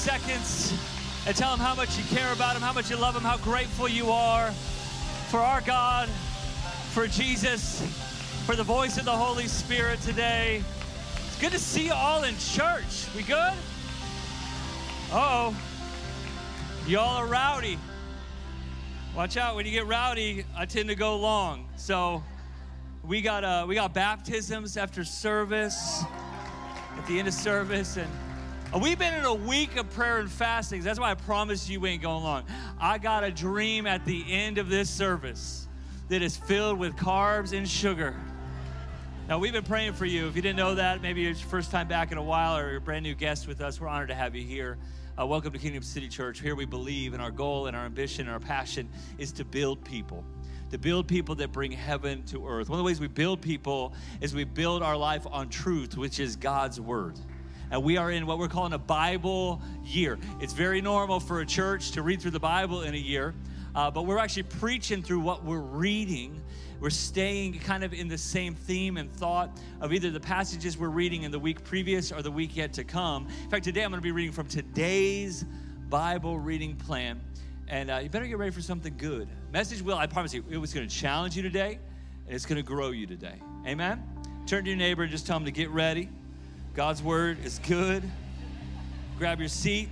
seconds and tell him how much you care about him, how much you love him, how grateful you are for our God, for Jesus, for the voice of the Holy Spirit today. It's good to see you all in church. We good? oh. Y'all are rowdy. Watch out when you get rowdy, I tend to go long. So we got uh, we got baptisms after service at the end of service and We've been in a week of prayer and fasting. That's why I promise you we ain't going long. I got a dream at the end of this service that is filled with carbs and sugar. Now, we've been praying for you. If you didn't know that, maybe it's your first time back in a while or you're a brand new guest with us, we're honored to have you here. Uh, welcome to Kingdom City Church. Here we believe, and our goal and our ambition and our passion is to build people to build people that bring heaven to earth. One of the ways we build people is we build our life on truth, which is God's word. And we are in what we're calling a Bible year. It's very normal for a church to read through the Bible in a year, uh, but we're actually preaching through what we're reading. We're staying kind of in the same theme and thought of either the passages we're reading in the week previous or the week yet to come. In fact, today I'm going to be reading from today's Bible reading plan. And uh, you better get ready for something good. Message will, I promise you, it was going to challenge you today and it's going to grow you today. Amen? Turn to your neighbor and just tell him to get ready. God's word is good. Grab your seat.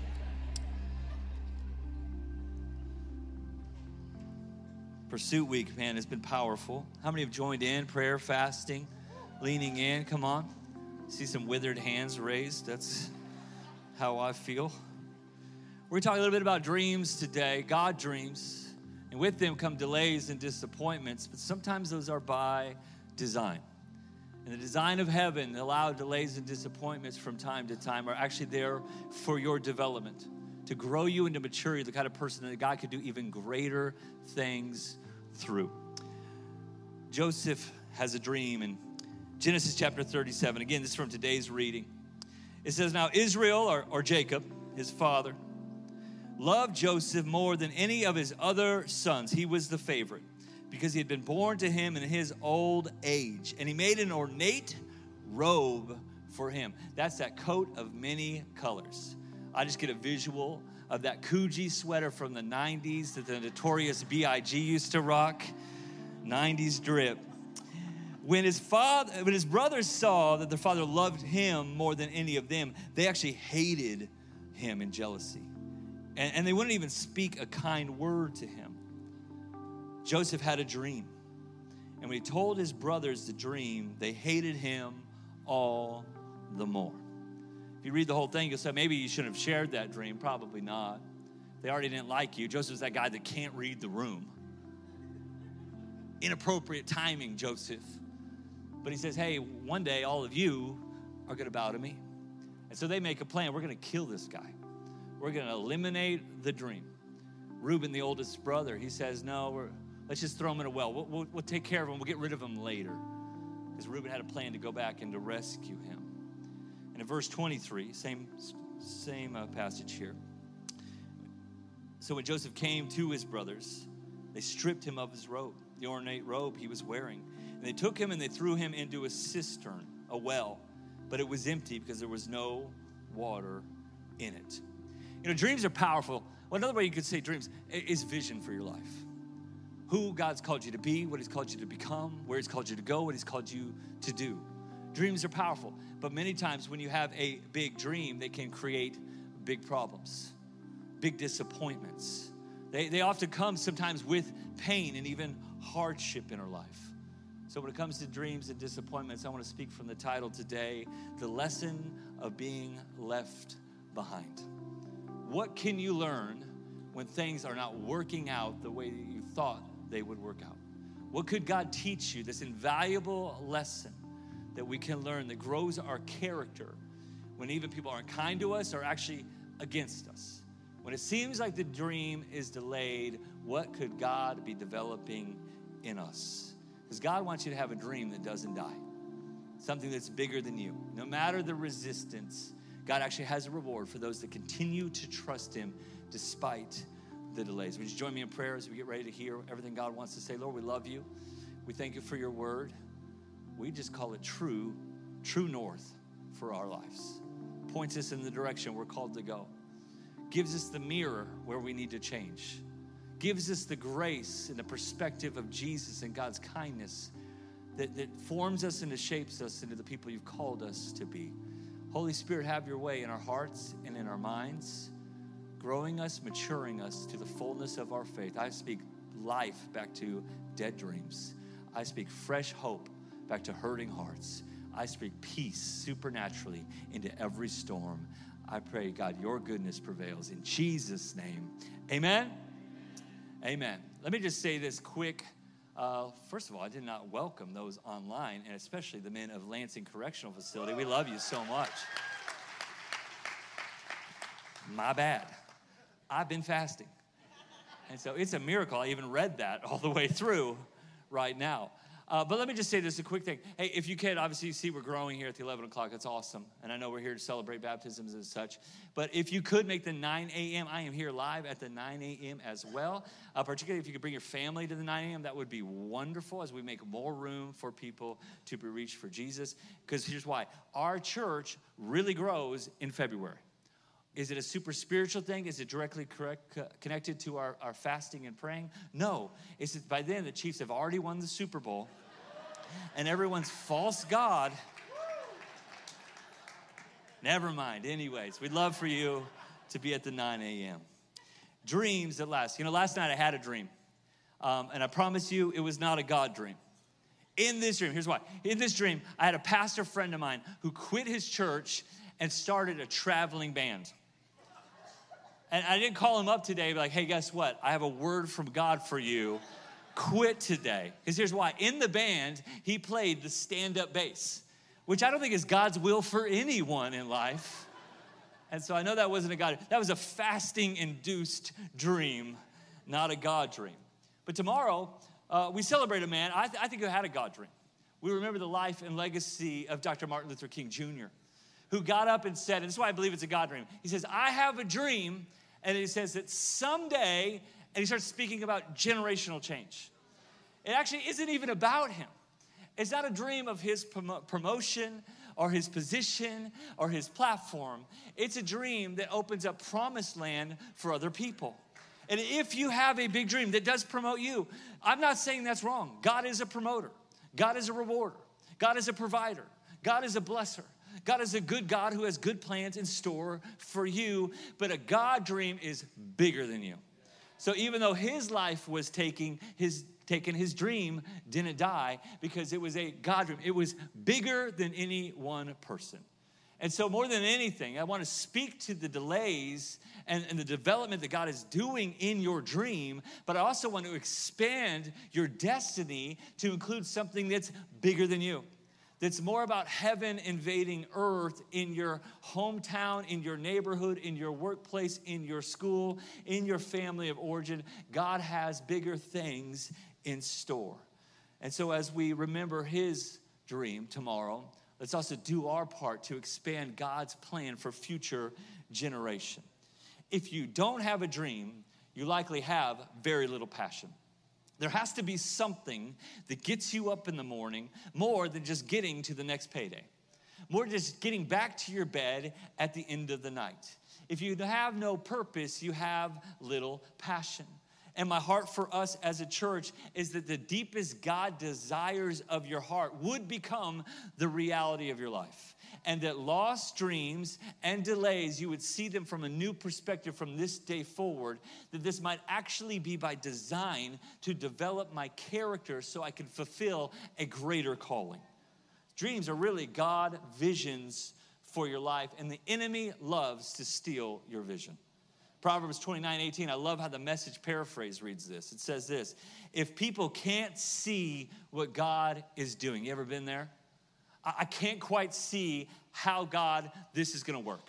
Pursuit week, man, has been powerful. How many have joined in prayer, fasting, leaning in? Come on. See some withered hands raised. That's how I feel. We're talking a little bit about dreams today, God dreams, and with them come delays and disappointments, but sometimes those are by design. And the design of heaven, allow delays and disappointments from time to time, are actually there for your development, to grow you into maturity, the kind of person that God could do even greater things through. Joseph has a dream in Genesis chapter 37. Again, this is from today's reading. It says, Now Israel, or, or Jacob, his father, loved Joseph more than any of his other sons. He was the favorite because he had been born to him in his old age. And he made an ornate robe for him. That's that coat of many colors. I just get a visual of that Coogi sweater from the 90s that the notorious B.I.G. used to rock. 90s drip. When his father, when his brothers saw that their father loved him more than any of them, they actually hated him in jealousy and, and they wouldn't even speak a kind word to him. Joseph had a dream. And when he told his brothers the dream, they hated him all the more. If you read the whole thing, you'll say maybe you shouldn't have shared that dream. Probably not. They already didn't like you. Joseph's that guy that can't read the room. Inappropriate timing, Joseph. But he says, hey, one day all of you are going to bow to me. And so they make a plan. We're going to kill this guy. We're going to eliminate the dream. Reuben, the oldest brother, he says, No, let's just throw him in a well. We'll, we'll, we'll take care of him. We'll get rid of him later. Because Reuben had a plan to go back and to rescue him. And in verse 23, same, same uh, passage here. So when Joseph came to his brothers, they stripped him of his robe, the ornate robe he was wearing. And they took him and they threw him into a cistern, a well, but it was empty because there was no water in it. You know, dreams are powerful. Well, another way you could say dreams is vision for your life. Who God's called you to be, what He's called you to become, where He's called you to go, what He's called you to do. Dreams are powerful, but many times when you have a big dream, they can create big problems, big disappointments. They, they often come sometimes with pain and even hardship in our life. So, when it comes to dreams and disappointments, I want to speak from the title today The Lesson of Being Left Behind. What can you learn when things are not working out the way that you thought they would work out? What could God teach you, this invaluable lesson that we can learn that grows our character when even people aren't kind to us or actually against us? When it seems like the dream is delayed, what could God be developing in us? Because God wants you to have a dream that doesn't die, something that's bigger than you. No matter the resistance, God actually has a reward for those that continue to trust Him despite the delays. Would you join me in prayer as we get ready to hear everything God wants to say? Lord, we love you. We thank you for your word. We just call it true, true north for our lives. Points us in the direction we're called to go. gives us the mirror where we need to change, gives us the grace and the perspective of Jesus and God's kindness that, that forms us and shapes us into the people you've called us to be. Holy Spirit, have your way in our hearts and in our minds, growing us, maturing us to the fullness of our faith. I speak life back to dead dreams. I speak fresh hope back to hurting hearts. I speak peace supernaturally into every storm. I pray, God, your goodness prevails. In Jesus' name, amen. Amen. Let me just say this quick. Uh, first of all, I did not welcome those online, and especially the men of Lansing Correctional Facility. We love you so much. My bad. I've been fasting. And so it's a miracle. I even read that all the way through right now. Uh, but let me just say this a quick thing. Hey, if you can, obviously, you see we're growing here at the 11 o'clock. That's awesome. And I know we're here to celebrate baptisms and such. But if you could make the 9 a.m., I am here live at the 9 a.m. as well. Uh, particularly if you could bring your family to the 9 a.m., that would be wonderful as we make more room for people to be reached for Jesus. Because here's why our church really grows in February. Is it a super spiritual thing? Is it directly correct, connected to our, our fasting and praying? No. It's that by then the Chiefs have already won the Super Bowl and everyone's false God. Never mind. Anyways, we'd love for you to be at the 9 a.m. Dreams at last. You know, last night I had a dream. Um, and I promise you, it was not a God dream. In this dream, here's why. In this dream, I had a pastor friend of mine who quit his church and started a traveling band. And I didn't call him up today, like, hey, guess what? I have a word from God for you. Quit today. Because here's why. In the band, he played the stand up bass, which I don't think is God's will for anyone in life. And so I know that wasn't a God, that was a fasting induced dream, not a God dream. But tomorrow, uh, we celebrate a man, I, th- I think, who had a God dream. We remember the life and legacy of Dr. Martin Luther King Jr., who got up and said, and this is why I believe it's a God dream. He says, I have a dream and he says that someday, and he starts speaking about generational change. It actually isn't even about him. It's not a dream of his prom- promotion or his position or his platform. It's a dream that opens up promised land for other people. And if you have a big dream that does promote you, I'm not saying that's wrong. God is a promoter, God is a rewarder, God is a provider, God is a blesser. God is a good God who has good plans in store for you, but a God dream is bigger than you. So even though his life was taking his taken his dream didn't die because it was a God dream. It was bigger than any one person. And so, more than anything, I want to speak to the delays and, and, the development that God is doing in your dream, but I also want to expand your destiny to include something that's bigger than you that's more about heaven invading earth in your hometown, in your neighborhood, in your workplace, in your school, in your family of origin. God has bigger things in store. And so, as we remember his dream tomorrow, let's also do our part to expand God's plan for future generation. If you don't have a dream, you likely have very little passion. There has to be something that gets you up in the morning more than just getting to the next payday, more just getting back to your bed at the end of the night. If you have no purpose, you have little passion. And my heart for us as a church is that the deepest God desires of your heart would become the reality of your life and that lost dreams and delays, you would see them from a new perspective from this day forward, that this might actually be by design to develop my character so I can fulfill a greater calling. Dreams are really God visions for your life, and the enemy loves to steal your vision. Proverbs 29 18, I love how the message paraphrase reads this. It says this If people can't see what God is doing, you ever been there? I can't quite see how God this is to work.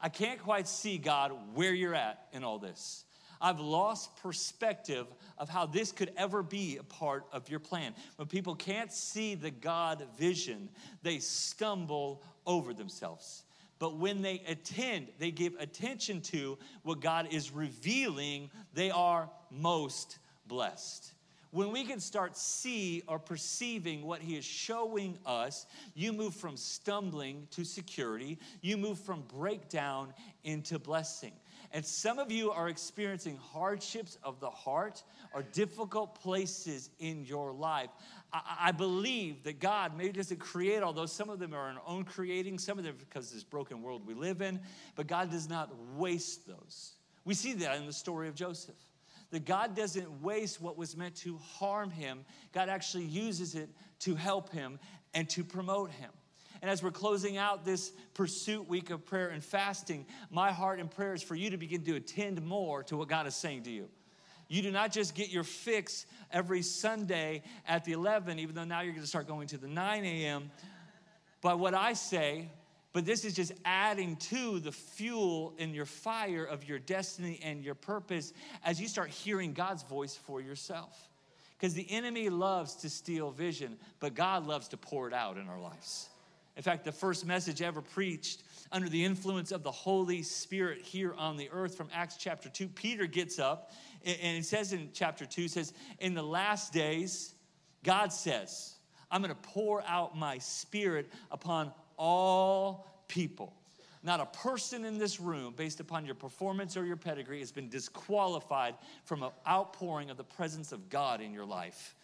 I can't quite see God where you're at in all this. I've lost perspective of how this could ever be a part of your plan. When people can't see the God vision, they stumble over themselves. But when they attend, they give attention to what God is revealing, they are most blessed. When we can start see or perceiving what he is showing us, you move from stumbling to security. You move from breakdown into blessing. And some of you are experiencing hardships of the heart or difficult places in your life. I, I believe that God maybe doesn't create all those. Some of them are our own creating, some of them because of this broken world we live in, but God does not waste those. We see that in the story of Joseph. That God doesn't waste what was meant to harm him, God actually uses it to help him and to promote him. And as we're closing out this pursuit week of prayer and fasting, my heart and prayer is for you to begin to attend more to what God is saying to you. You do not just get your fix every Sunday at the 11, even though now you're going to start going to the 9 a.m. But what I say, but this is just adding to the fuel in your fire of your destiny and your purpose as you start hearing God's voice for yourself. Because the enemy loves to steal vision, but God loves to pour it out in our lives. In fact, the first message ever preached under the influence of the Holy Spirit here on the earth from Acts chapter 2, Peter gets up and it says in chapter 2, it says, In the last days, God says, I'm going to pour out my spirit upon all people. Not a person in this room, based upon your performance or your pedigree, has been disqualified from an outpouring of the presence of God in your life.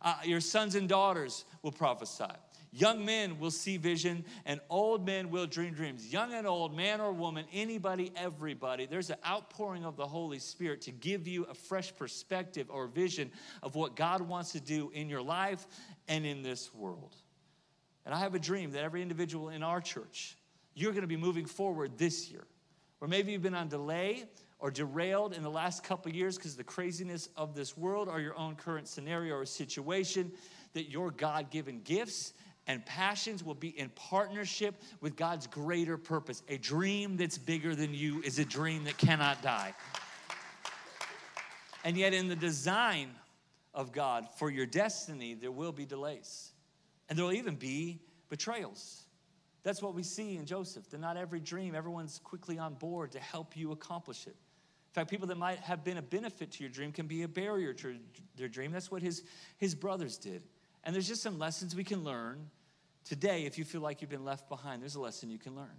Uh, your sons and daughters will prophesy. Young men will see vision, and old men will dream dreams. Young and old, man or woman, anybody, everybody. There's an outpouring of the Holy Spirit to give you a fresh perspective or vision of what God wants to do in your life and in this world. And I have a dream that every individual in our church, you're going to be moving forward this year. Or maybe you've been on delay or derailed in the last couple years because of the craziness of this world or your own current scenario or situation, that your God given gifts and passions will be in partnership with God's greater purpose. A dream that's bigger than you is a dream that cannot die. And yet, in the design of God for your destiny, there will be delays. And there will even be betrayals. That's what we see in Joseph, that not every dream, everyone's quickly on board to help you accomplish it. In fact, people that might have been a benefit to your dream can be a barrier to their dream. That's what his, his brothers did. And there's just some lessons we can learn today if you feel like you've been left behind. There's a lesson you can learn.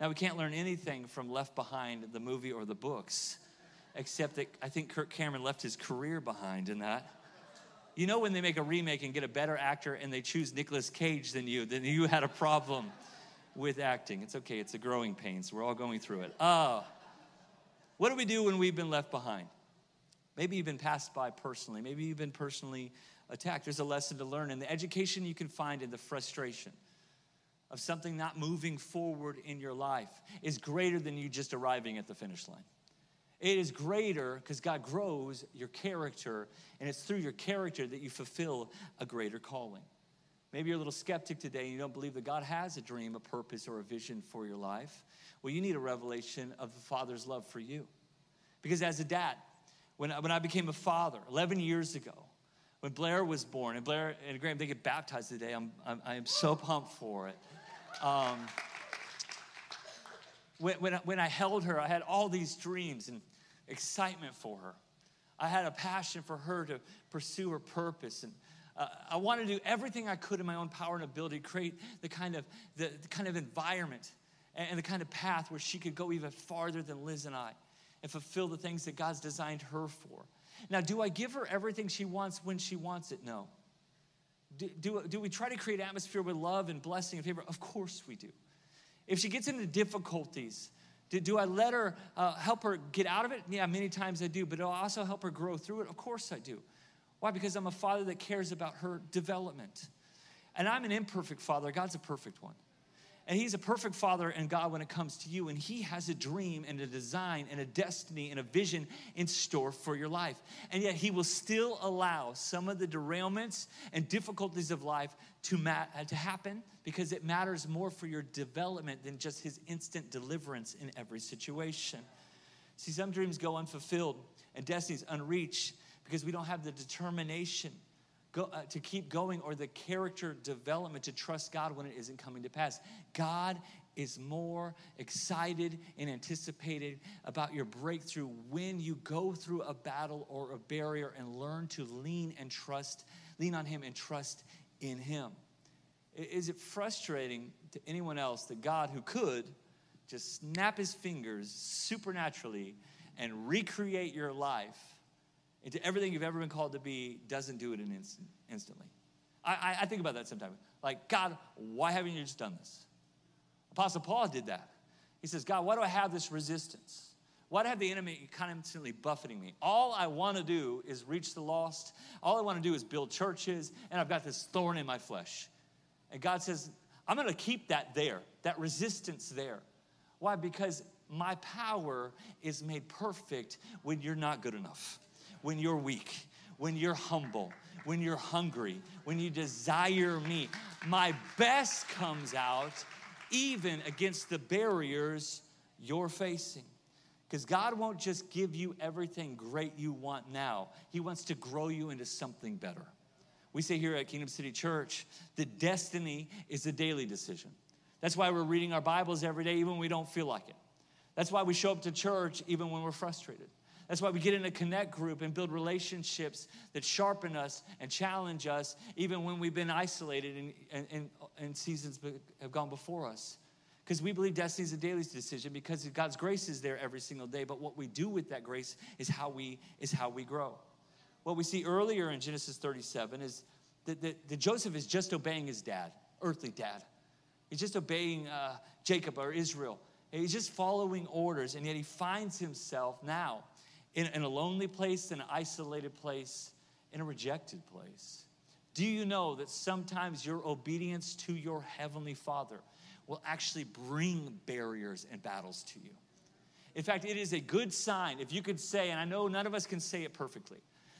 Now, we can't learn anything from Left Behind, the movie or the books, except that I think Kirk Cameron left his career behind in that. You know, when they make a remake and get a better actor and they choose Nicolas Cage than you, then you had a problem with acting. It's okay, it's a growing pain, so We're all going through it. Uh, what do we do when we've been left behind? Maybe you've been passed by personally. Maybe you've been personally attacked. There's a lesson to learn. And the education you can find in the frustration of something not moving forward in your life is greater than you just arriving at the finish line. It is greater because God grows your character, and it's through your character that you fulfill a greater calling. Maybe you're a little skeptic today and you don't believe that God has a dream, a purpose, or a vision for your life. Well, you need a revelation of the Father's love for you. Because as a dad, when, when I became a father 11 years ago, when Blair was born, and Blair and Graham, they get baptized today. I'm, I'm, I am so pumped for it. Um, when, when, when I held her, I had all these dreams and excitement for her. I had a passion for her to pursue her purpose. And uh, I wanted to do everything I could in my own power and ability to create the kind of, the, the kind of environment and, and the kind of path where she could go even farther than Liz and I and fulfill the things that God's designed her for. Now, do I give her everything she wants when she wants it? No. Do, do, do we try to create atmosphere with love and blessing and favor? Of course we do. If she gets into difficulties, do, do I let her uh, help her get out of it? Yeah, many times I do, but I'll also help her grow through it. Of course I do. Why? Because I'm a father that cares about her development. And I'm an imperfect father, God's a perfect one. And He's a perfect Father and God when it comes to you. And He has a dream and a design and a destiny and a vision in store for your life. And yet He will still allow some of the derailments and difficulties of life to, ma- to happen because it matters more for your development than just His instant deliverance in every situation. See, some dreams go unfulfilled and destinies unreached because we don't have the determination go, uh, to keep going or the character development to trust God when it isn't coming to pass. God is more excited and anticipated about your breakthrough when you go through a battle or a barrier and learn to lean and trust, lean on Him and trust in Him. Is it frustrating to anyone else that God, who could just snap His fingers supernaturally and recreate your life into everything you've ever been called to be, doesn't do it in instant, instantly? I, I think about that sometimes. Like, God, why haven't you just done this? Apostle Paul did that. He says, God, why do I have this resistance? Why do I have the enemy constantly buffeting me? All I want to do is reach the lost. All I want to do is build churches, and I've got this thorn in my flesh. And God says, I'm going to keep that there, that resistance there. Why? Because my power is made perfect when you're not good enough, when you're weak, when you're humble, when you're hungry, when you desire me. My best comes out even against the barriers you're facing. Because God won't just give you everything great you want now, He wants to grow you into something better. We say here at Kingdom City Church that destiny is a daily decision. That's why we're reading our Bibles every day, even when we don't feel like it. That's why we show up to church even when we're frustrated. That's why we get in a connect group and build relationships that sharpen us and challenge us, even when we've been isolated and, and, and seasons have gone before us. Because we believe destiny is a daily decision because God's grace is there every single day. But what we do with that grace is how we, is how we grow. What we see earlier in Genesis 37 is that, that, that Joseph is just obeying his dad, earthly dad. He's just obeying uh, Jacob or Israel. He's just following orders, and yet he finds himself now in, in a lonely place, in an isolated place, in a rejected place. Do you know that sometimes your obedience to your Heavenly Father will actually bring barriers and battles to you? In fact, it is a good sign if you could say, and I know none of us can say it perfectly,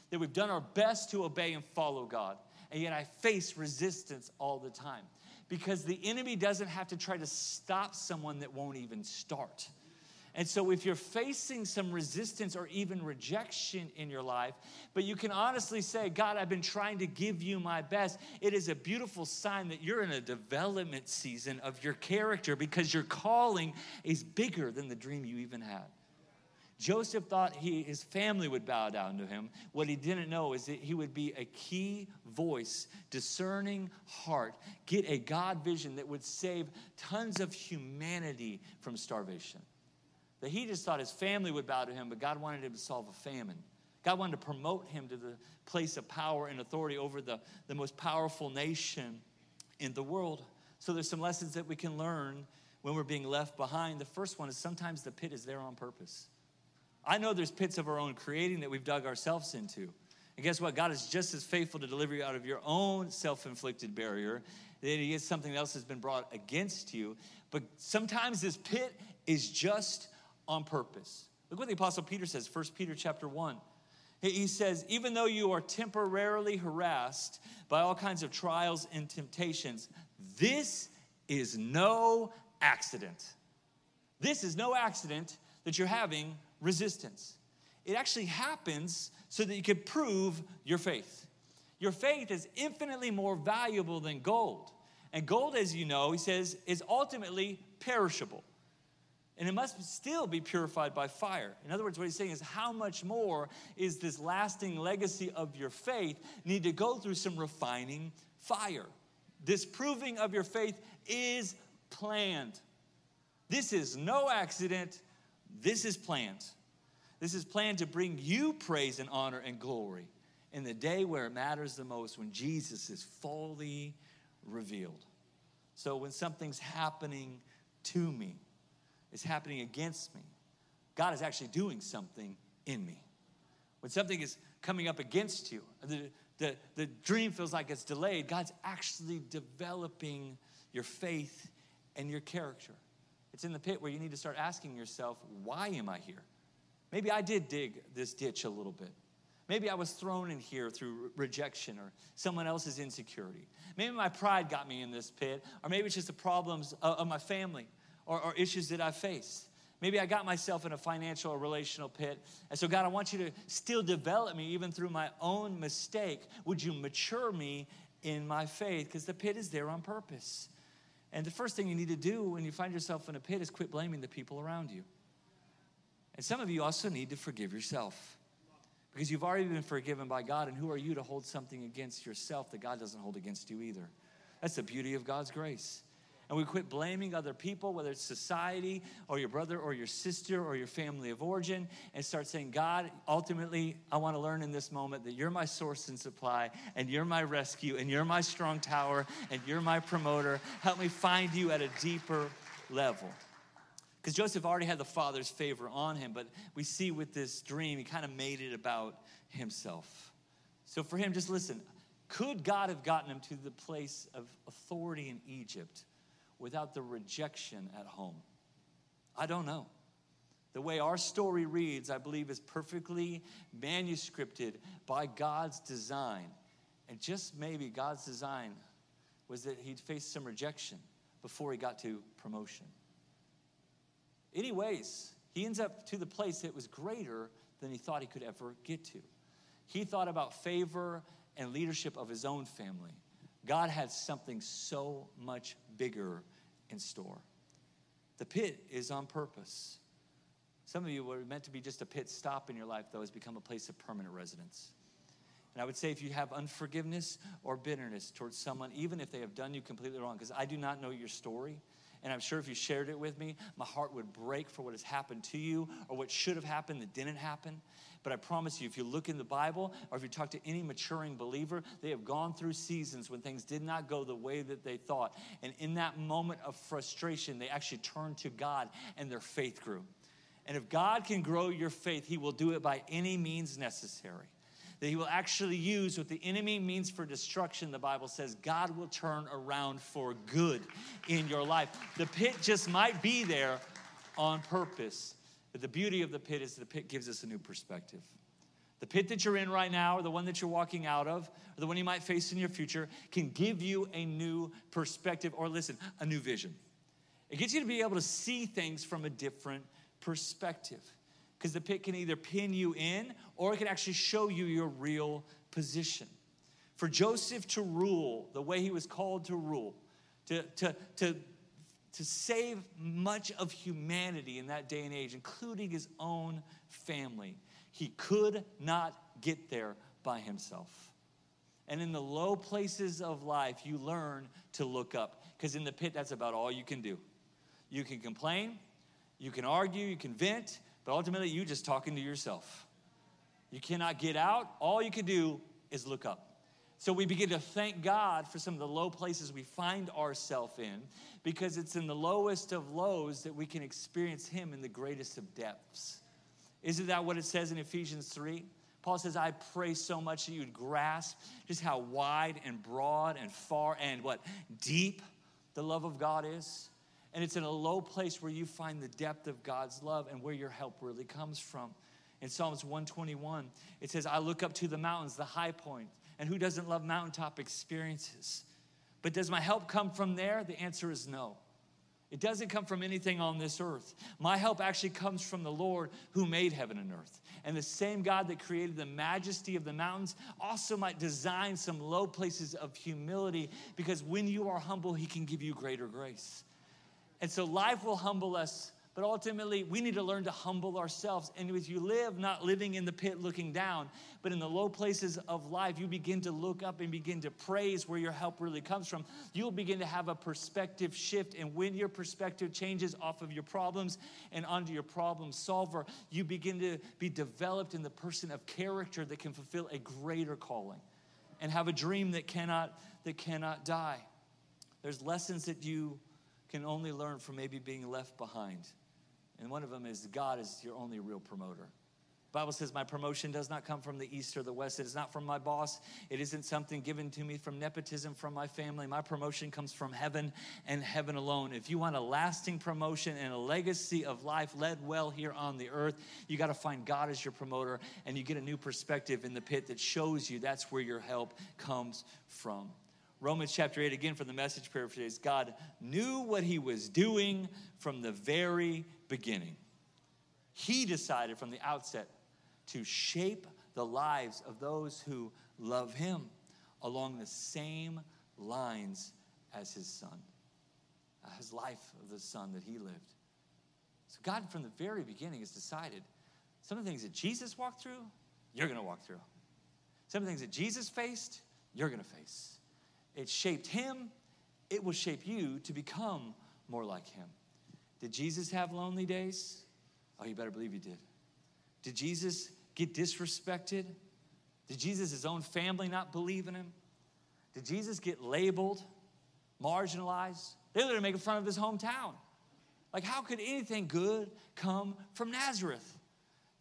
that we've done our best to obey and follow God, and yet I face resistance all the time. Because the enemy doesn't have to try to stop someone that won't even start. And so, if you're facing some resistance or even rejection in your life, but you can honestly say, God, I've been trying to give you my best, it is a beautiful sign that you're in a development season of your character because your calling is bigger than the dream you even had. Joseph thought he, his family would bow down to him. What he didn't know is that he would be a key voice, discerning heart, get a God vision that would save tons of humanity from starvation. That he just thought his family would bow to him, but God wanted him to solve a famine. God wanted to promote him to the place of power and authority over the, the most powerful nation in the world. So there's some lessons that we can learn when we're being left behind. The first one is sometimes the pit is there on purpose. I know there's pits of our own creating that we've dug ourselves into. And guess what? God is just as faithful to deliver you out of your own self inflicted barrier that He is something else has been brought against you. But sometimes this pit is just on purpose. Look what the apostle Peter says, 1 Peter chapter 1. He says, even though you are temporarily harassed by all kinds of trials and temptations, this is no accident. This is no accident that you're having resistance. It actually happens so that you can prove your faith. Your faith is infinitely more valuable than gold. And gold, as you know, he says, is ultimately perishable and it must still be purified by fire. In other words, what he's saying is, how much more is this lasting legacy of your faith need to go through some refining fire? This proving of your faith is planned. This is no accident, this is planned. This is planned to bring you praise and honor and glory in the day where it matters the most, when Jesus is fully revealed. So, when something's happening to me, is happening against me, God is actually doing something in me. When something is coming up against you, the, the, the dream feels like it's delayed, God's actually developing your faith and your character. It's in the pit where you need to start asking yourself, why am I here? Maybe I did dig this ditch a little bit. Maybe I was thrown in here through rejection or someone else's insecurity. Maybe my pride got me in this pit, or maybe it's just the problems uh, of, my family or, or issues that I face. Maybe I got myself in a financial or relational pit. And so, God, I want you to still develop me even through my own mistake. Would you mature me in my faith? Because the pit is there on purpose. And the first thing you need to do when you find yourself in a pit is quit blaming the people around you. And some of you also need to forgive yourself because you've already been forgiven by God. And who are you to hold something against yourself that God doesn't hold against you either? That's the beauty of God's grace and we quit blaming other people, whether it's society or your brother or your sister or your family of origin, and start saying, God, ultimately, I want to learn in this moment that you're my source and supply, and you're my rescue, and you're my strong tower, and you're my promoter. Help me find you at a deeper level. Because Joseph already had the father's favor on him, but we see with this dream, he kind of made it about himself. So for him, just listen could God have gotten him to the place of authority in Egypt? Without the rejection at home? I don't know. The way our story reads, I believe, is perfectly manuscripted by God's design. And just maybe God's design was that he'd face some rejection before he got to promotion. Anyways, he ends up to the place that was greater than he thought he could ever get to. He thought about favor and leadership of his own family. God had something so much bigger in store. The pit is on purpose. Some of you were meant to be just a pit stop in your life, though, has become a place of permanent residence. And I would say if you have unforgiveness or bitterness towards someone, even if they have done you completely wrong, because I do not know your story, and I'm sure if you shared it with me, my heart would break for what has happened to you or what should have happened that didn't happen. But I promise you, if you look in the Bible or if you talk to any maturing believer, they have gone through seasons when things did not go the way that they thought. And in that moment of frustration, they actually turned to God and their faith grew. And if God can grow your faith, He will do it by any means necessary that he will actually use what the enemy means for destruction, the Bible says God will turn around for good in your life. The pit just might be there on purpose. But the beauty of the pit is the pit gives us a new perspective. The pit that you're in right now, or the one that you're walking out of, or the one you might face in your future, can give you a new perspective, or listen, a new vision. It gets you to be able to see things from a different perspective because the pit can either pin you in or it can actually show you your real position. For Joseph to rule the way he was called to rule, to, to, to, to save much of humanity in that day and age, including his own family, he could not get there by himself. And in the low places of life, you learn to look up. Because in the pit, that's about all you can do. You can complain, you can argue, you can vent, but ultimately, you're just talking to yourself. You cannot get out. All you can do is look up. So we begin to thank God for some of the low places we find ourselves in because it's in the lowest of lows that we can experience Him in the greatest of depths. Isn't that what it says in Ephesians 3? Paul says, I pray so much that you'd grasp just how wide and broad and far and what deep the love of God is. And it's in a low place where you find the depth of God's love and where your help really comes from. In Psalms 121, it says, I look up to the mountains, the high point. And who doesn't love mountaintop experiences? But does my help come from there? The answer is no. It doesn't come from anything on this earth. My help actually comes from the Lord who made heaven and earth. And the same God that created the majesty of the mountains also might design some low places of humility because when you are humble, He can give you greater grace. And so life will humble us, but ultimately we need to learn to humble ourselves. And if you live not living in the pit looking down, but in the low places of life, you begin to look up and begin to praise where your help really comes from. You'll begin to have a perspective shift. And when your perspective changes off of your problems and onto your problem solver, you begin to be developed in the person of character that can fulfill a greater calling and have a dream that cannot that cannot die. There's lessons that you can only learn from maybe being left behind. And one of them is God is your only real promoter. The Bible says, My promotion does not come from the east or the west. It is not from my boss. It isn't something given to me from nepotism from my family. My promotion comes from heaven and heaven alone. If you want a lasting promotion and a legacy of life led well here on the earth, you got to find God as your promoter and you get a new perspective in the pit that shows you that's where your help comes from. Romans chapter 8, again from the message paraphrase God knew what he was doing from the very beginning. He decided from the outset to shape the lives of those who love him along the same lines as his son. uh, his life of the son that he lived. So God, from the very beginning, has decided some of the things that Jesus walked through, you're going to walk through. Some of the things that Jesus faced, you're going to face. It shaped him, it will shape you to become more like him. Did Jesus have lonely days? Oh, you better believe he did. Did Jesus get disrespected? Did Jesus, his own family, not believe in him? Did Jesus get labeled, marginalized? They literally making fun of his hometown. Like, how could anything good come from Nazareth?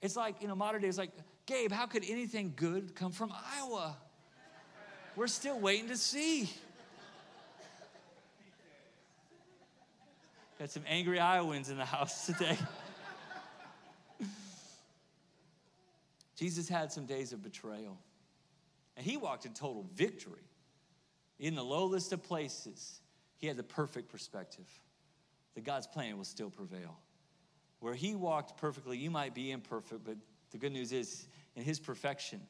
It's like, you know, modern day, it's like, Gabe, how could anything good come from Iowa? We're still waiting to see. Got some angry Iowans in the house today. Jesus had some days of betrayal, and he walked in total victory. In the lowest of places, he had the perfect perspective that God's plan will still prevail. Where he walked perfectly, you might be imperfect, but the good news is, in his perfection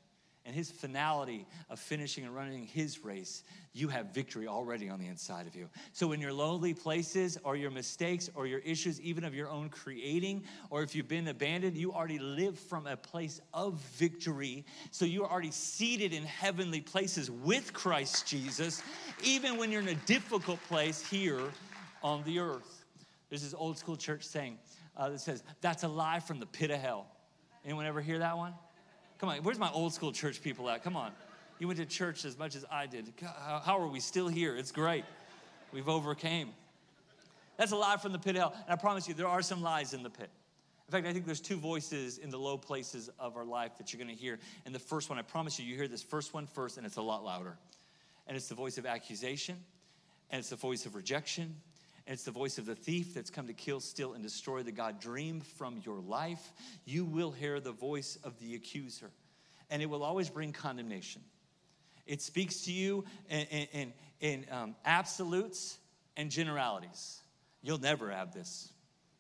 and his finality of finishing and running his race, you have victory already on the inside of you. So, in your lonely places or your mistakes or your issues, even of your own creating, or if you've been abandoned, you already live from a place of victory. So, you are already seated in heavenly places with Christ Jesus, even when you're in a difficult place here on the earth. There's this old school church saying uh, that says, That's a lie from the pit of hell. Anyone ever hear that one? Come on, where's my old school church people at? Come on. You went to church as much as I did. How are we still here? It's great. We've overcame. That's a lie from the pit hell. And I promise you, there are some lies in the pit. In fact, I think there's two voices in the low places of our life that you're going to hear. And the first one, I promise you, you hear this first one first, and it's a lot louder. And it's the voice of accusation, and it's the voice of rejection, and it's the voice of the thief that's come to kill, steal, and destroy the God dream from your life. You will hear the voice of the accuser, and it will always bring condemnation. It speaks to you in, in, in um, absolutes and generalities. You'll never have this.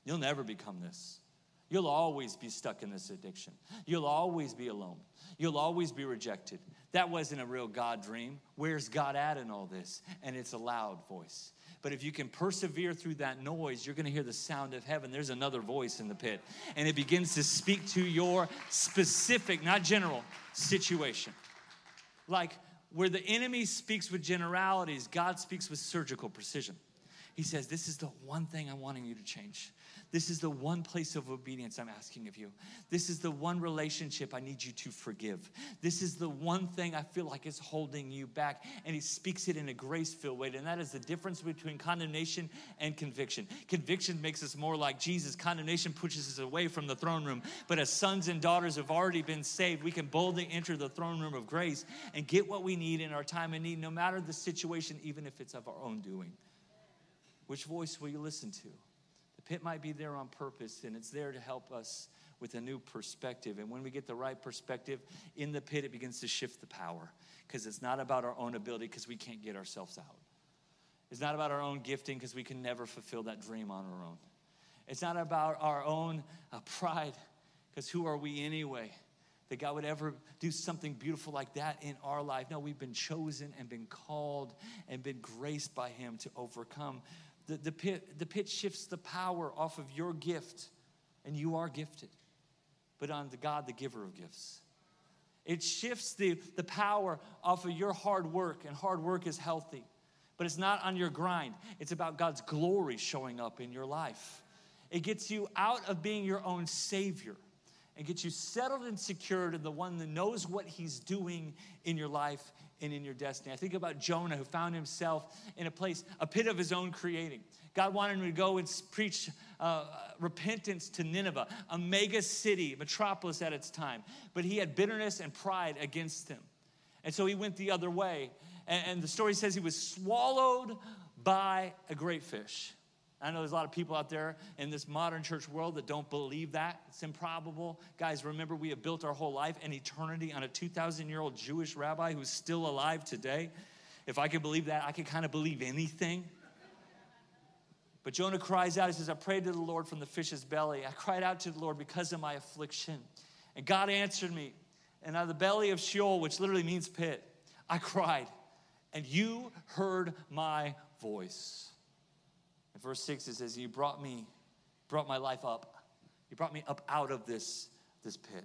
You'll never become this. You'll always be stuck in this addiction. You'll always be alone. You'll always be rejected. That wasn't a real God dream. Where's God at in all this? And it's a loud voice. But if you can persevere through that noise, you're going to hear the sound of heaven. There's another voice in the pit, and it begins to speak to your specific, not general, situation. Like where the enemy speaks with generalities, God speaks with surgical precision. He says, This is the one thing I'm wanting you to change. This is the one place of obedience I'm asking of you. This is the one relationship I need you to forgive. This is the one thing I feel like is holding you back. And he speaks it in a grace filled way. And that is the difference between condemnation and conviction. Conviction makes us more like Jesus, condemnation pushes us away from the throne room. But as sons and daughters have already been saved, we can boldly enter the throne room of grace and get what we need in our time of need, no matter the situation, even if it's of our own doing. Which voice will you listen to? The pit might be there on purpose, and it's there to help us with a new perspective. And when we get the right perspective in the pit, it begins to shift the power because it's not about our own ability because we can't get ourselves out. It's not about our own gifting because we can never fulfill that dream on our own. It's not about our own uh, pride because who are we anyway? That God would ever do something beautiful like that in our life. No, we've been chosen and been called and been graced by Him to overcome the, the, pit, the pit shifts the power off of your gift, and you are gifted, but on the God, the giver of gifts. It shifts the, the power off of your hard work, and hard work is healthy. But it's not on your grind, it's about God's glory showing up in your life. It gets you out of being your own savior and gets you settled and secured in the one that knows what he's doing in your life and in your destiny. I think about Jonah, who found himself in a place, a pit of his own creating. God wanted him to go and preach uh, repentance to Nineveh, a mega city, metropolis at its time. But he had bitterness and pride against him. And so he went the other way. And, and the story says he was swallowed by a great fish. I know there's a lot of people out there in this modern church world that don't believe that. It's improbable. Guys, remember, we have built our whole life and eternity on a 2,000 year old Jewish rabbi who's still alive today. If I could believe that, I could kind of believe anything. But Jonah cries out, he says, I prayed to the Lord from the fish's belly. I cried out to the Lord because of my affliction. And God answered me. And out of the belly of Sheol, which literally means pit, I cried. And you heard my voice. In verse 6, it says, You brought me, brought my life up. You brought me up out of this, this pit.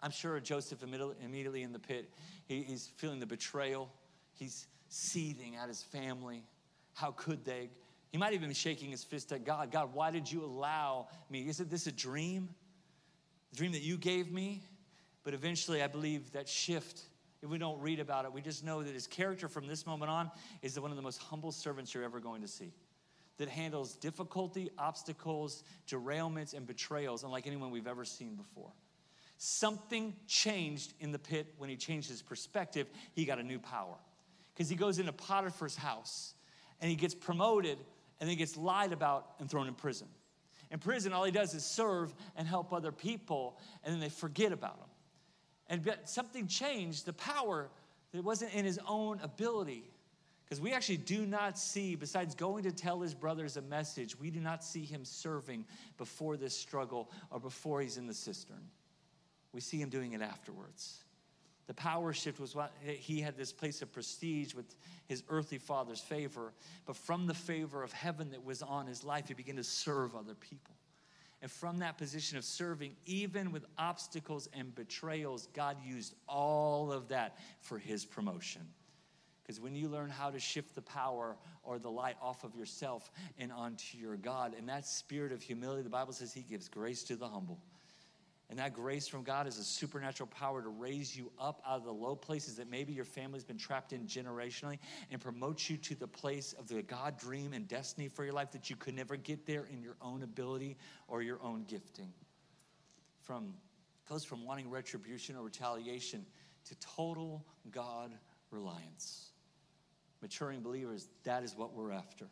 I'm sure Joseph immediately in the pit, he, he's feeling the betrayal. He's seething at his family. How could they? He might even be shaking his fist at God. God, why did you allow me? Isn't this a dream? The dream that you gave me? But eventually, I believe that shift, if we don't read about it, we just know that his character from this moment on is one of the most humble servants you're ever going to see that handles difficulty, obstacles, derailments, and betrayals unlike anyone we've ever seen before. Something changed in the pit when he changed his perspective. He got a new power. Because he goes into Potiphar's house and he gets promoted and then gets lied about and thrown in prison. In prison, all he does is serve and help other people, and then they forget about him. And something changed the power that wasn't in his own ability because we actually do not see, besides going to tell his brothers a message, we do not see him serving before this struggle or before he's in the cistern. We see him doing it afterwards. The power shift was what he had this place of prestige with his earthly father's favor, but from the favor of heaven that was on his life, he began to serve other people. And from that position of serving, even with obstacles and betrayals, God used all of that for his promotion. Because when you learn how to shift the power or the light off of yourself and onto your God, and that spirit of humility, the Bible says He gives grace to the humble. And that grace from God is a supernatural power to raise you up out of the low places that maybe your family's been trapped in generationally and promote you to the place of the God dream and destiny for your life that you could never get there in your own ability or your own gifting. From goes from wanting retribution or retaliation to total God reliance maturing believers, that is what we're after.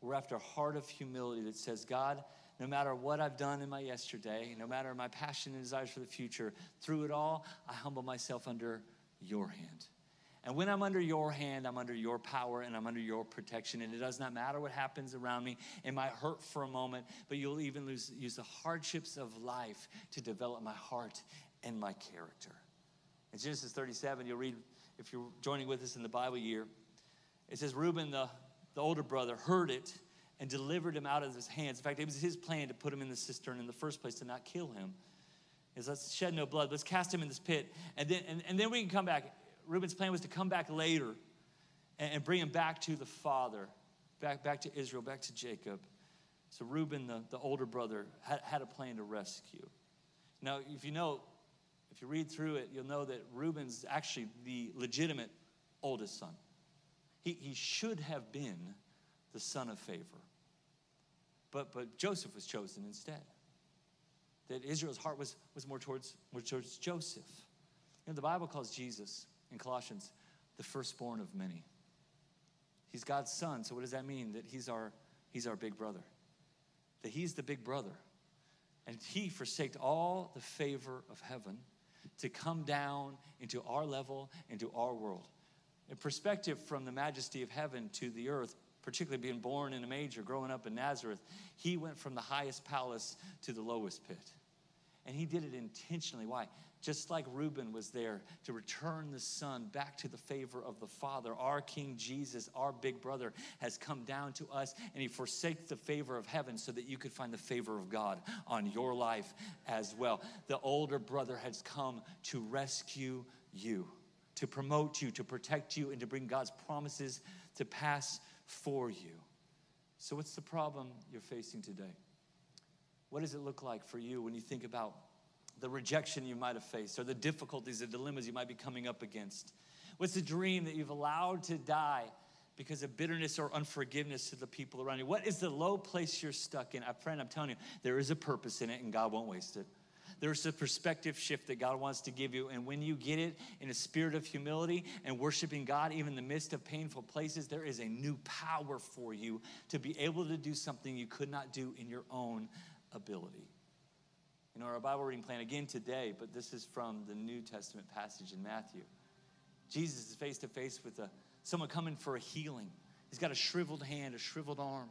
We're after a heart of humility that says, God, no matter what I've done in my yesterday, no matter my passion and desires for the future, through it all, I humble myself under your hand. And when I'm under your hand, I'm under your power and I'm under your protection. And it does not matter what happens around me. It might hurt for a moment, but you'll even lose, use the hardships of life to develop my heart and my character. In Genesis 37, you'll read, if you're joining with us in the Bible year, it says Reuben, the, the older brother, heard it and delivered him out of his hands. In fact, it was his plan to put him in the cistern in the first place to not kill him. Is let's shed no blood. Let's cast him in this pit, and then and, and then we can come back. Reuben's plan was to come back later and, and bring him back to the father, back back to Israel, back to Jacob. So Reuben, the, the older brother, had, had a plan to rescue. Now, if you know, if you read through it, you'll know that Reuben's actually the legitimate oldest son. He, he should have been the son of favor. But, but Joseph was chosen instead. That Israel's heart was, was more, towards, more towards Joseph. You know, the Bible calls Jesus in Colossians the firstborn of many. He's God's son. So what does that mean? That he's our, he's our big brother. That he's the big brother. And he forsaked all the favor of heaven to come down into our level, into our world. Perspective from the majesty of heaven to the earth, particularly being born in a manger, growing up in Nazareth, he went from the highest palace to the lowest pit. And he did it intentionally. Why? Just like Reuben was there to return the son back to the favor of the Father, our King Jesus, our big brother, has come down to us and he forsakes the favor of heaven so that you could find the favor of God on your life as well. The older brother has come to rescue you to promote you, to protect you, and to bring God's promises to pass for you. So, what's the problem you're facing today? What does it look like for you when you think about the rejection you might have faced, or the difficulties, the dilemmas you might be coming up against? What's the dream that you've allowed to die because of bitterness or unforgiveness to the people around you? What is the low place you're stuck in? I, friend, I'm telling you, there is a purpose in it, and God won't waste it. There's a perspective shift that God wants to give you. And when you get it in a spirit of humility and worshiping God, even in the midst of painful places, there is a new power for you to be able to do something you could not do in your own ability. You know, our Bible reading plan again today, but this is from the New Testament passage in Matthew. Jesus is face to face with a, someone coming for a healing. He's got a shriveled hand, a shriveled arm.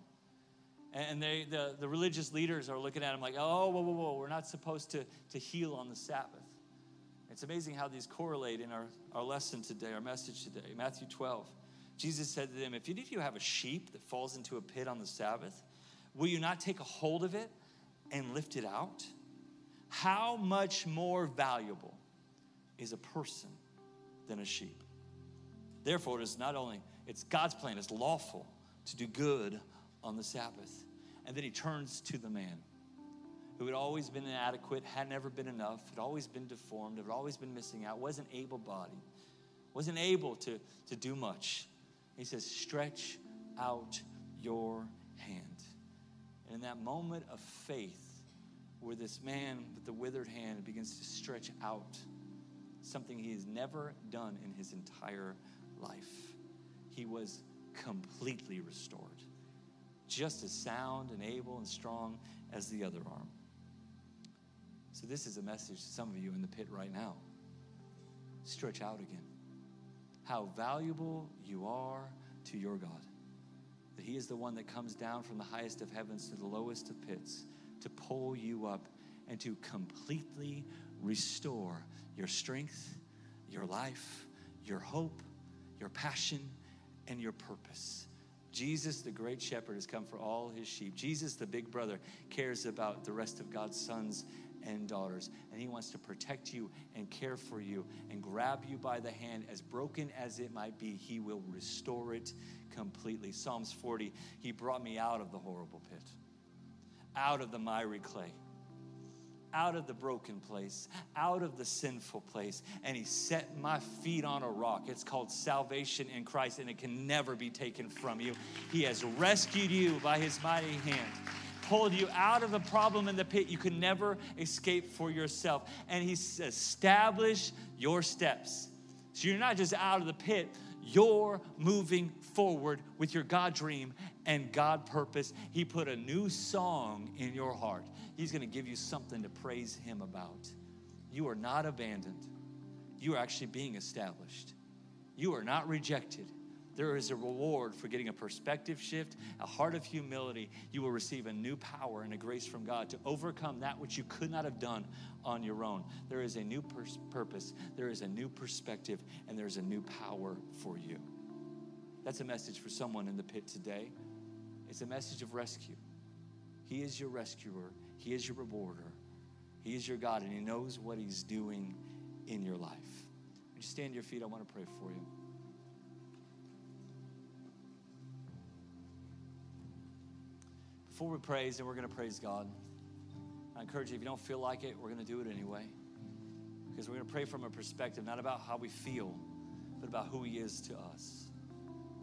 And they, the, the religious leaders are looking at him like, oh, whoa, whoa, whoa, we're not supposed to, to heal on the Sabbath. It's amazing how these correlate in our, our lesson today, our message today. Matthew 12, Jesus said to them, If any of you have a sheep that falls into a pit on the Sabbath, will you not take a hold of it and lift it out? How much more valuable is a person than a sheep? Therefore, it is not only, it's God's plan, it's lawful to do good on the Sabbath. And then he turns to the man who had always been inadequate, had never been enough, had always been deformed, had always been missing out, wasn't able bodied, wasn't able to, to do much. He says, Stretch out your hand. And in that moment of faith, where this man with the withered hand begins to stretch out something he has never done in his entire life, he was completely restored, just as sound and able and strong as the other arm. So, this is a message to some of you in the pit right now. Stretch out again. How valuable you are to your God. That He is the one that comes down from the highest of heavens to the lowest of pits to pull you up and to completely restore your strength, your life, your hope, your passion, and your purpose. Jesus, the great shepherd, has come for all his sheep. Jesus, the big brother, cares about the rest of God's sons and daughters. And he wants to protect you and care for you and grab you by the hand, as broken as it might be, he will restore it completely. Psalms 40 He brought me out of the horrible pit, out of the miry clay out of the broken place, out of the sinful place, and He set my feet on a rock. It's called salvation in Christ, and it can never be taken from you. He has rescued you by His mighty hand pulled you out of the problem in the pit you could never escape for yourself. And He's established your steps. So you're not just out of the pit, you're moving forward with your God dream and God purpose. He put a new song in your heart. He's going to give you something to praise Him about. You are not abandoned, you are actually being established. You are not rejected. There is a reward for getting a perspective shift, a heart of humility. You will receive a new power and a grace from God to overcome that which you could not have done on your own. There is a new pers- purpose, there is a new perspective, and there's a new power for you. That's a message for someone in the pit today. It's a message of rescue. He is your rescuer, He is your rewarder, He is your God, and He knows what He's doing in your life. Would you stand to your feet? I want to pray for you. Before we praise, and we're going to praise God, I encourage you, if you don't feel like it, we're going to do it anyway. Because we're going to pray from a perspective, not about how we feel, but about who He is to us.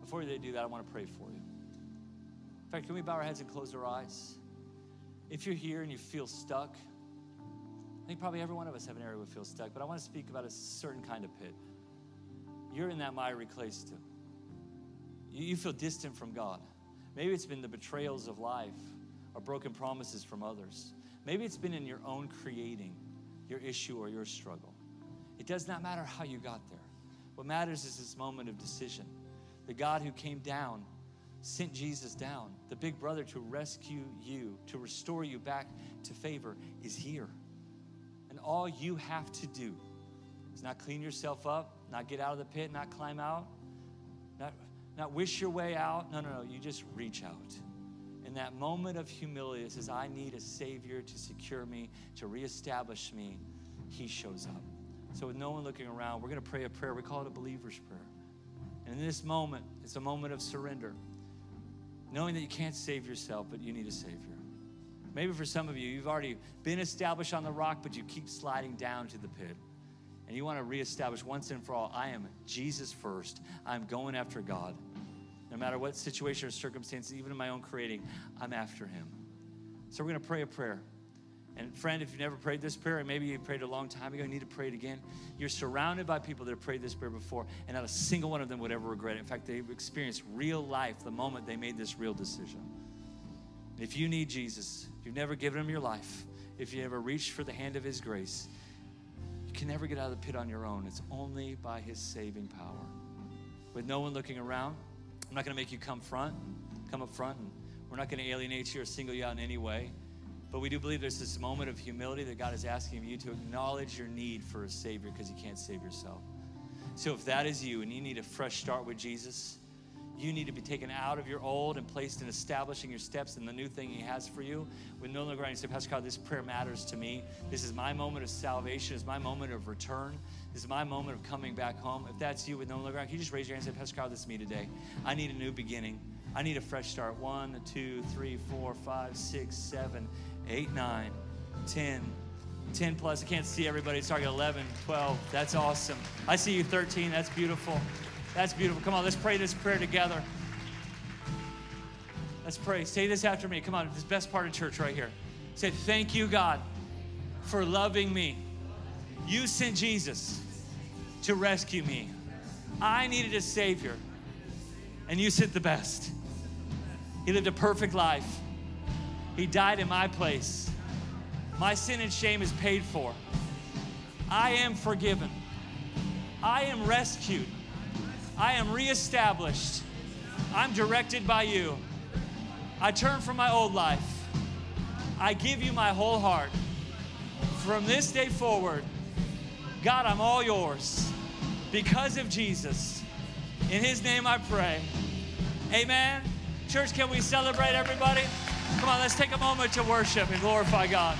Before they do that, I want to pray for you. In fact, can we bow our heads and close our eyes? If you're here and you feel stuck, I think probably every one of us have an area we feel stuck, but I want to speak about a certain kind of pit. You're in that miry clay still. You feel distant from God. Maybe it's been the betrayals of life or broken promises from others. Maybe it's been in your own creating, your issue or your struggle. It does not matter how you got there. What matters is this moment of decision. The God who came down sent Jesus down, the big brother to rescue you, to restore you back to favor, is here. And all you have to do is not clean yourself up, not get out of the pit, not climb out, not wish your way out. No, no, no. You just reach out. In that moment of humility that says, I need a Savior to secure me, to reestablish me, He shows up. So, with no one looking around, we're going to pray a prayer. We call it a believer's prayer. And in this moment, it's a moment of surrender, knowing that you can't save yourself, but you need a Savior. Maybe for some of you, you've already been established on the rock, but you keep sliding down to the pit and you want to reestablish once and for all I am Jesus first. I'm going after God. No matter what situation or circumstances, even in my own creating, I'm after Him. So we're going to pray a prayer. And friend, if you've never prayed this prayer, and maybe you prayed a long time ago, you need to pray it again. You're surrounded by people that have prayed this prayer before, and not a single one of them would ever regret it. In fact, they've experienced real life the moment they made this real decision. If you need Jesus, if you've never given him your life, if you ever reached for the hand of his grace, you can never get out of the pit on your own. It's only by His saving power. With no one looking around, I'm not going to make you come front, come up front, and we're not going to alienate you or single you out in any way. But we do believe there's this moment of humility that God is asking you to acknowledge your need for a Savior because you can't save yourself. So if that is you and you need a fresh start with Jesus, you need to be taken out of your old and placed in establishing your steps in the new thing He has for you. With no longer, you say, Pastor Carl, this prayer matters to me. This is my moment of salvation. It's my moment of return. This is my moment of coming back home. If that's you with no longer, can you just raise your hand and say, Pastor Carl, this is me today. I need a new beginning. I need a fresh start. One, two, three, four, five, six, seven, eight, nine, ten. 10 plus. I can't see everybody. Target 11, 12. That's awesome. I see you 13. That's beautiful. That's beautiful. Come on, let's pray this prayer together. Let's pray. Say this after me. Come on, this best part of church right here. Say, Thank you, God, for loving me. You sent Jesus to rescue me. I needed a Savior, and you sent the best. He lived a perfect life, He died in my place. My sin and shame is paid for. I am forgiven. I am rescued. I am reestablished. I'm directed by you. I turn from my old life. I give you my whole heart. From this day forward, God, I'm all yours because of Jesus. In his name I pray. Amen. Church, can we celebrate everybody? Come on, let's take a moment to worship and glorify God.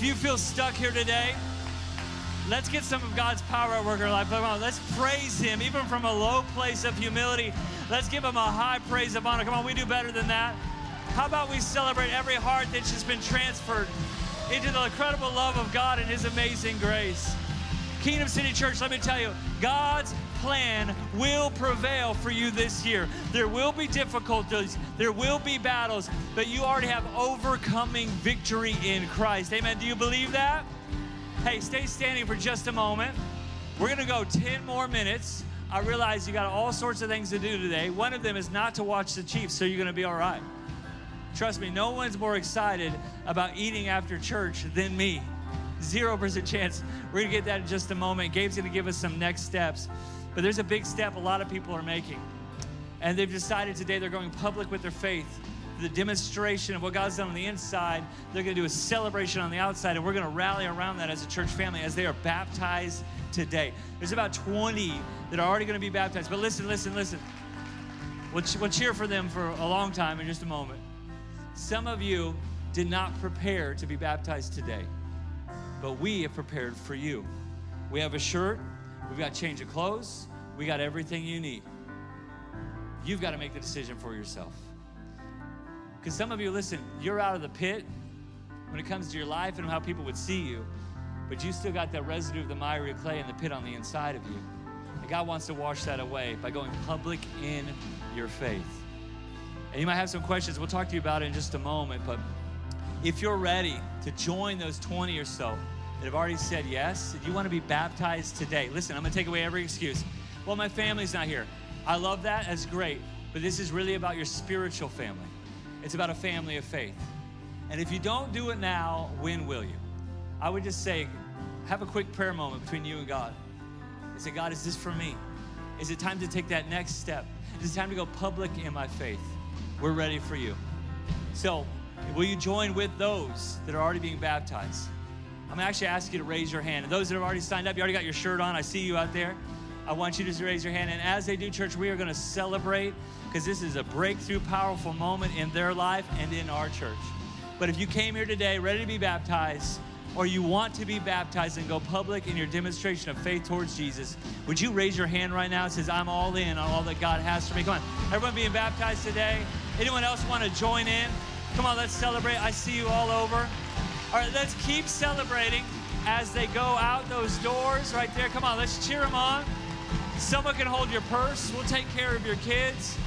If you feel stuck here today, let's get some of God's power at work in our life. Come on, let's praise Him, even from a low place of humility. Let's give Him a high praise of honor. Come on, we do better than that. How about we celebrate every heart that's just been transferred into the incredible love of God and His amazing grace? Kingdom City Church, let me tell you, God's plan will prevail for you this year. There will be difficulties, there will be battles, but you already have overcoming victory in Christ. Amen. Do you believe that? Hey, stay standing for just a moment. We're going to go 10 more minutes. I realize you got all sorts of things to do today. One of them is not to watch the Chiefs, so you're going to be all right. Trust me, no one's more excited about eating after church than me. 0% chance. We're going to get that in just a moment. Gabe's going to give us some next steps. But there's a big step a lot of people are making. And they've decided today they're going public with their faith. The demonstration of what God's done on the inside, they're going to do a celebration on the outside, and we're going to rally around that as a church family as they are baptized today. There's about 20 that are already going to be baptized. But listen, listen, listen. We'll, we'll cheer for them for a long time in just a moment. Some of you did not prepare to be baptized today, but we have prepared for you. We have a shirt We've got change of clothes. We got everything you need. You've got to make the decision for yourself. Because some of you, listen, you're out of the pit when it comes to your life and how people would see you, but you still got that residue of the miry clay in the pit on the inside of you. And God wants to wash that away by going public in your faith. And you might have some questions. We'll talk to you about it in just a moment. But if you're ready to join those 20 or so, that have already said yes, if you want to be baptized today, listen, I'm going to take away every excuse. Well, my family's not here. I love that. That's great. But this is really about your spiritual family. It's about a family of faith. And if you don't do it now, when will you? I would just say, have a quick prayer moment between you and God. and say, God, is this for me? Is it time to take that next step? Is it time to go public in my faith? We're ready for you. So, will you join with those that are already being baptized? I'm gonna actually ask you to raise your hand. And those that have already signed up, you already got your shirt on. I see you out there. I want you to raise your hand. And as they do, church, we are gonna celebrate because this is a breakthrough, powerful moment in their life and in our church. But if you came here today ready to be baptized, or you want to be baptized and go public in your demonstration of faith towards Jesus, would you raise your hand right now? It says, I'm all in on all that God has for me. Come on, everyone being baptized today. Anyone else want to join in? Come on, let's celebrate. I see you all over. All right, let's keep celebrating as they go out those doors right there. Come on, let's cheer them on. Someone can hold your purse. We'll take care of your kids.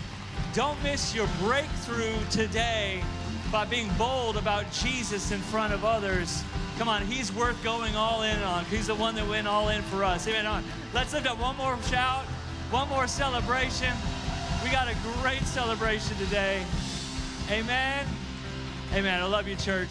Don't miss your breakthrough today by being bold about Jesus in front of others. Come on, he's worth going all in on. He's the one that went all in for us. Amen. On. Let's lift up one more shout, one more celebration. We got a great celebration today. Amen. Amen. I love you, church.